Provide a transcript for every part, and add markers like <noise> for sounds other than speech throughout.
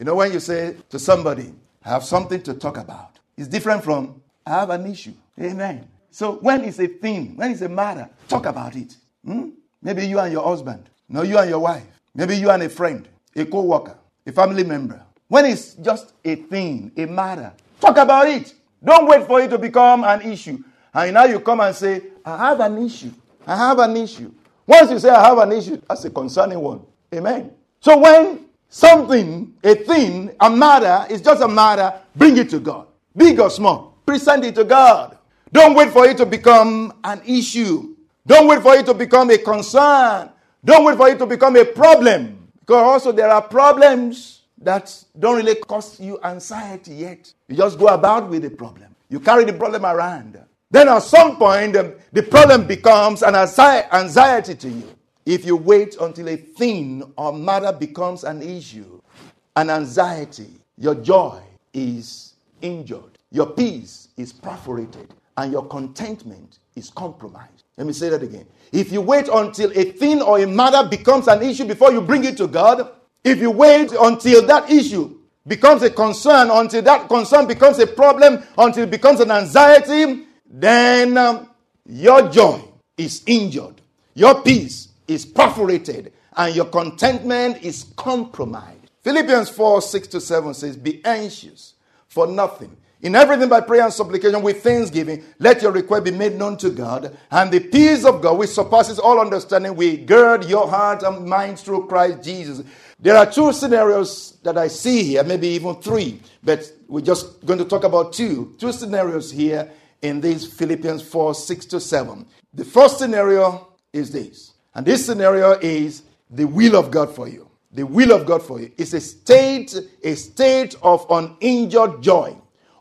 You know, when you say to somebody, I have something to talk about, it's different from I have an issue. Amen. So when it's a thing, when it's a matter, talk about it. Hmm? Maybe you and your husband, no, you and your wife, maybe you and a friend, a co worker, a family member. When it's just a thing, a matter, talk about it. Don't wait for it to become an issue. And now you come and say, I have an issue. I have an issue. Once you say, I have an issue, that's a concerning one. Amen. So when something, a thing, a matter, it's just a matter, bring it to God. Big or small, present it to God. Don't wait for it to become an issue. Don't wait for it to become a concern. Don't wait for it to become a problem. Because also there are problems that don't really cause you anxiety yet. You just go about with the problem. You carry the problem around. Then at some point, um, the problem becomes an anxiety to you. If you wait until a thing or matter becomes an issue, an anxiety, your joy is injured, your peace is perforated, and your contentment is compromised. Let me say that again. If you wait until a thing or a matter becomes an issue before you bring it to God, if you wait until that issue becomes a concern, until that concern becomes a problem, until it becomes an anxiety, then um, your joy is injured. Your peace is perforated and your contentment is compromised. Philippians 4 6 to 7 says, Be anxious for nothing. In everything by prayer and supplication with thanksgiving, let your request be made known to God, and the peace of God, which surpasses all understanding, will gird your heart and mind through Christ Jesus. There are two scenarios that I see here, maybe even three, but we're just going to talk about two. Two scenarios here in these Philippians 4 6 to 7. The first scenario is this and this scenario is the will of God for you. The will of God for you is a state, a state of uninjured joy,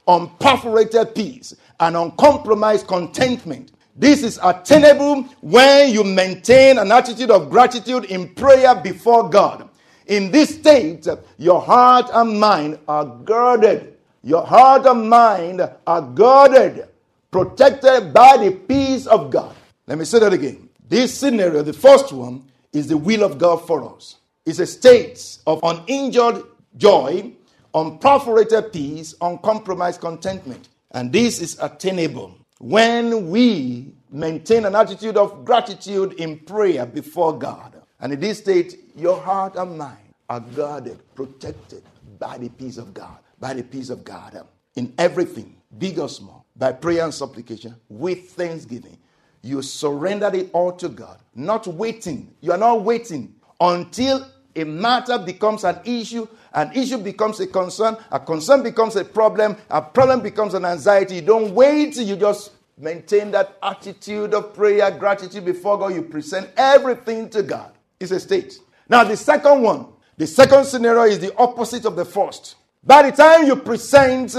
unperforated peace, and uncompromised contentment. This is attainable when you maintain an attitude of gratitude in prayer before God. In this state, your heart and mind are guarded. Your heart and mind are guarded, protected by the peace of God. Let me say that again. This scenario, the first one, is the will of God for us. It's a state of uninjured joy, unperforated peace, uncompromised contentment. And this is attainable when we maintain an attitude of gratitude in prayer before God. And in this state, your heart and mind are guarded, protected by the peace of God, by the peace of God. In everything, big or small, by prayer and supplication, with thanksgiving you surrendered it all to God, not waiting. You are not waiting until a matter becomes an issue, an issue becomes a concern, a concern becomes a problem, a problem becomes an anxiety. You don't wait, you just maintain that attitude of prayer, gratitude before God. You present everything to God. It's a state. Now, the second one, the second scenario is the opposite of the first. By the time you present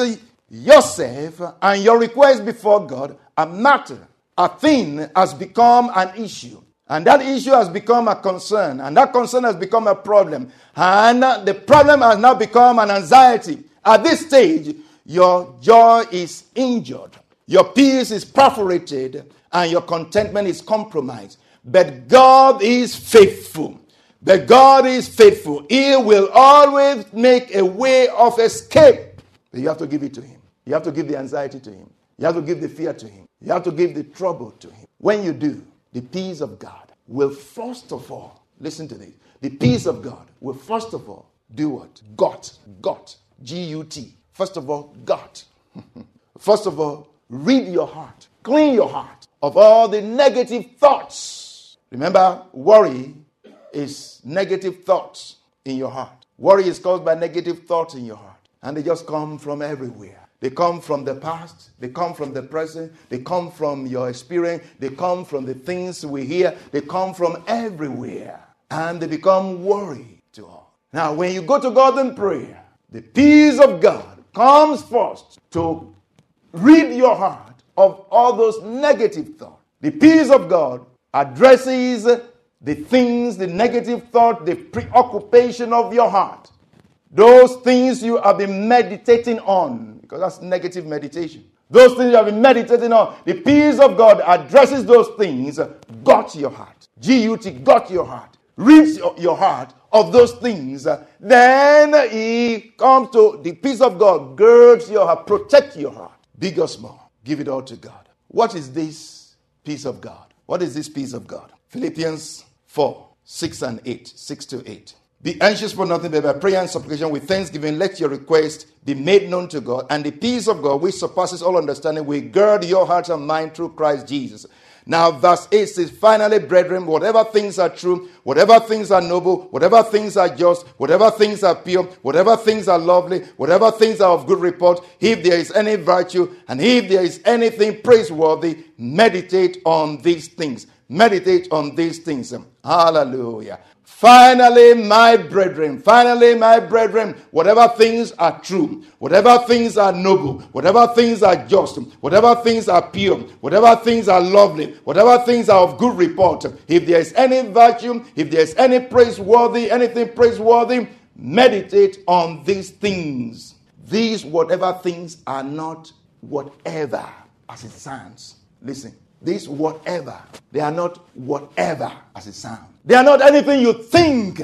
yourself and your request before God, a matter a thing has become an issue. And that issue has become a concern. And that concern has become a problem. And the problem has now become an anxiety. At this stage, your joy is injured. Your peace is perforated. And your contentment is compromised. But God is faithful. But God is faithful. He will always make a way of escape. But you have to give it to Him. You have to give the anxiety to Him. You have to give the fear to Him. You have to give the trouble to Him. When you do, the peace of God will first of all, listen to this, the peace of God will first of all do what? Got, got, G U T. First of all, got. <laughs> first of all, read your heart, clean your heart of all the negative thoughts. Remember, worry is negative thoughts in your heart. Worry is caused by negative thoughts in your heart, and they just come from everywhere. They come from the past, they come from the present, they come from your experience, they come from the things we hear, they come from everywhere. And they become worry to us. Now, when you go to God in prayer, The peace of God comes first to rid your heart of all those negative thoughts. The peace of God addresses the things, the negative thought, the preoccupation of your heart. Those things you have been meditating on, because that's negative meditation. Those things you have been meditating on, the peace of God addresses those things, got your heart. G U T, got your heart. Reads your heart of those things. Then he comes to the peace of God, girds your heart, protect your heart. Big or small, give it all to God. What is this peace of God? What is this peace of God? Philippians 4, 6 and 8, 6 to 8. Be anxious for nothing, but by prayer and supplication with thanksgiving, let your request be made known to God, and the peace of God, which surpasses all understanding, will gird your hearts and mind through Christ Jesus. Now, verse 8 says, Finally, brethren, whatever things are true, whatever things are noble, whatever things are just, whatever things are pure, whatever things are lovely, whatever things are of good report, if there is any virtue, and if there is anything praiseworthy, meditate on these things. Meditate on these things. Hallelujah. Finally, my brethren, finally, my brethren, whatever things are true, whatever things are noble, whatever things are just, whatever things are pure, whatever things are lovely, whatever things are of good report, if there is any virtue, if there is any praiseworthy, anything praiseworthy, meditate on these things. These, whatever things, are not whatever as it sounds. Listen, these whatever, they are not whatever as it sounds. They are not anything you think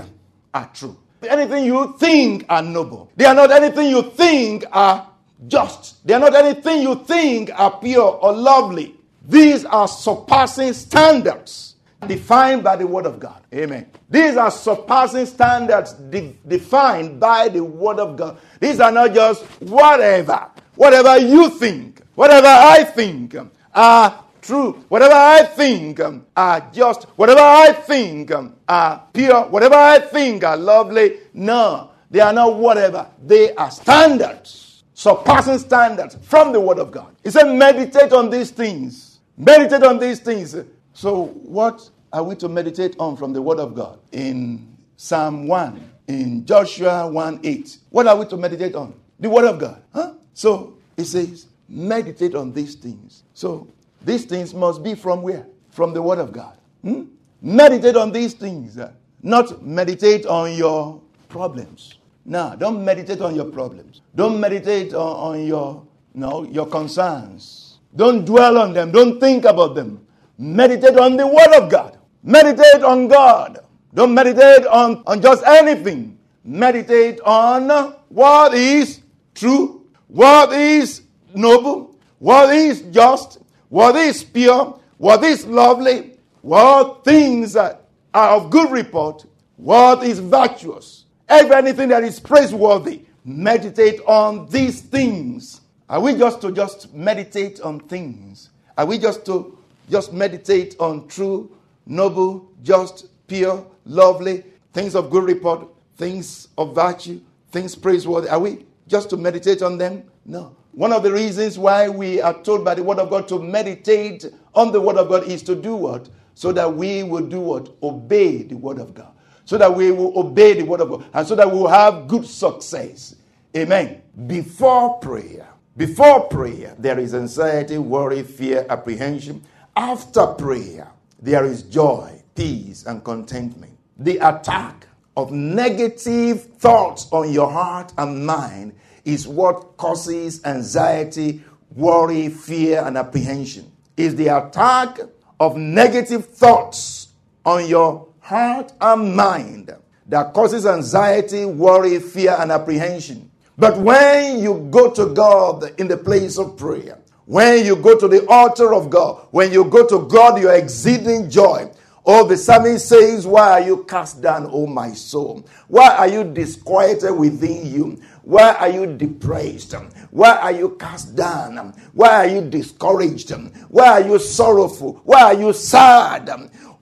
are true. Anything you think are noble. They are not anything you think are just. They are not anything you think are pure or lovely. These are surpassing standards defined by the Word of God. Amen. These are surpassing standards de- defined by the Word of God. These are not just whatever. Whatever you think, whatever I think are true, whatever I think um, are just, whatever I think um, are pure, whatever I think are lovely, no, they are not whatever. They are standards, surpassing standards from the Word of God. He said, meditate on these things. Meditate on these things. So, what are we to meditate on from the Word of God? In Psalm 1, in Joshua 1 8. What are we to meditate on? The Word of God. Huh? So, it says, meditate on these things. So, these things must be from where? From the Word of God. Hmm? Meditate on these things, not meditate on your problems. No, don't meditate on your problems. Don't meditate on, on your, no, your concerns. Don't dwell on them. Don't think about them. Meditate on the Word of God. Meditate on God. Don't meditate on, on just anything. Meditate on what is true, what is noble, what is just, what is pure, what is lovely, what things are of good report, what is virtuous, everything that is praiseworthy. Meditate on these things. Are we just to just meditate on things? Are we just to just meditate on true, noble, just, pure, lovely, things of good report, things of virtue, things praiseworthy? Are we just to meditate on them? No. One of the reasons why we are told by the Word of God to meditate on the Word of God is to do what? So that we will do what? Obey the Word of God. So that we will obey the Word of God. And so that we will have good success. Amen. Before prayer, before prayer, there is anxiety, worry, fear, apprehension. After prayer, there is joy, peace, and contentment. The attack of negative thoughts on your heart and mind is what causes anxiety, worry, fear, and apprehension. Is the attack of negative thoughts on your heart and mind that causes anxiety, worry, fear, and apprehension. But when you go to God in the place of prayer, when you go to the altar of God, when you go to God, your exceeding joy. Oh, the psalmist says, Why are you cast down, O my soul? Why are you disquieted within you? Why are you depressed? Why are you cast down? Why are you discouraged? Why are you sorrowful? Why are you sad?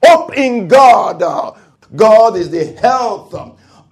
Hope in God. God is the health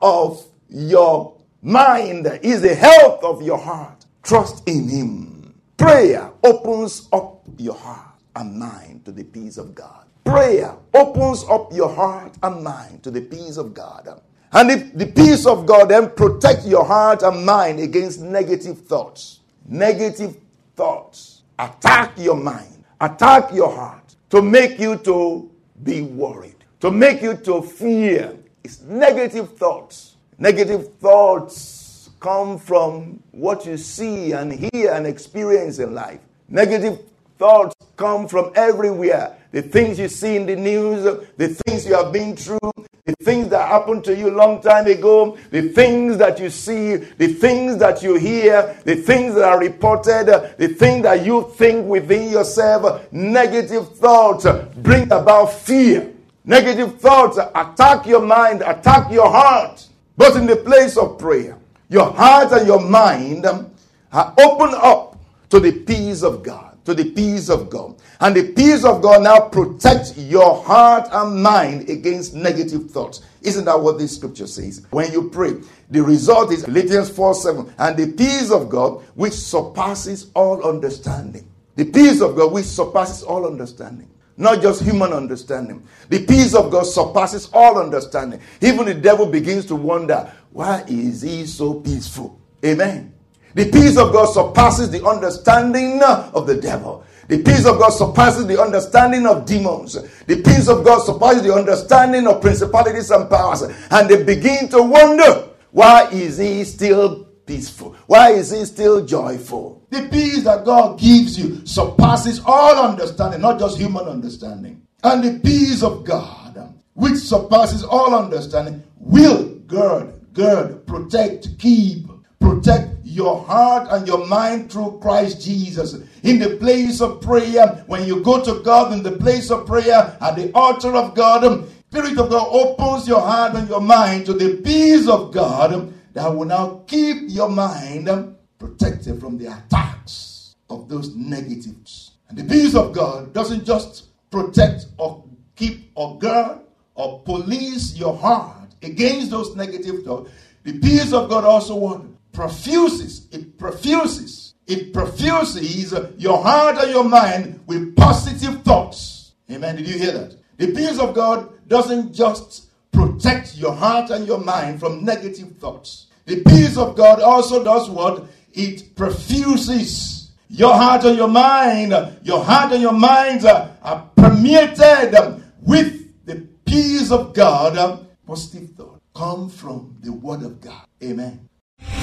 of your mind, is the health of your heart. Trust in Him. Prayer opens up your heart and mind to the peace of God. Prayer opens up your heart and mind to the peace of God. And if the peace of God then protect your heart and mind against negative thoughts. Negative thoughts attack your mind, attack your heart to make you to be worried, to make you to fear. It's negative thoughts. Negative thoughts come from what you see and hear and experience in life. Negative thoughts come from everywhere. The things you see in the news, the things you have been through, the things that happened to you a long time ago, the things that you see, the things that you hear, the things that are reported, the things that you think within yourself, negative thoughts bring about fear. Negative thoughts attack your mind, attack your heart. But in the place of prayer, your heart and your mind are open up to the peace of God to the peace of God. And the peace of God now protects your heart and mind against negative thoughts. Isn't that what this scripture says? When you pray, the result is Philippians 4 7. And the peace of God, which surpasses all understanding. The peace of God, which surpasses all understanding. Not just human understanding. The peace of God surpasses all understanding. Even the devil begins to wonder, why is he so peaceful? Amen. The peace of God surpasses the understanding of the devil. The peace of God surpasses the understanding of demons. The peace of God surpasses the understanding of principalities and powers. And they begin to wonder, why is he still peaceful? Why is he still joyful? The peace that God gives you surpasses all understanding, not just human understanding. And the peace of God, which surpasses all understanding, will gird, gird, protect, keep, protect your heart and your mind through Christ Jesus. In the place of prayer, when you go to God in the place of prayer at the altar of God, Spirit of God opens your heart and your mind to the peace of God that will now keep your mind protected from the attacks of those negatives. And the peace of God doesn't just protect or keep or guard or police your heart against those negative thoughts. The peace of God also what? Profuses. It profuses. It profuses uh, your heart and your mind with positive thoughts. Amen. Did you hear that? The peace of God doesn't just protect your heart and your mind from negative thoughts. The peace of God also does what? It profuses your heart and your mind. Your heart and your minds are, uh, are permeated with the peace of God. Positive thought come from the word of God. Amen.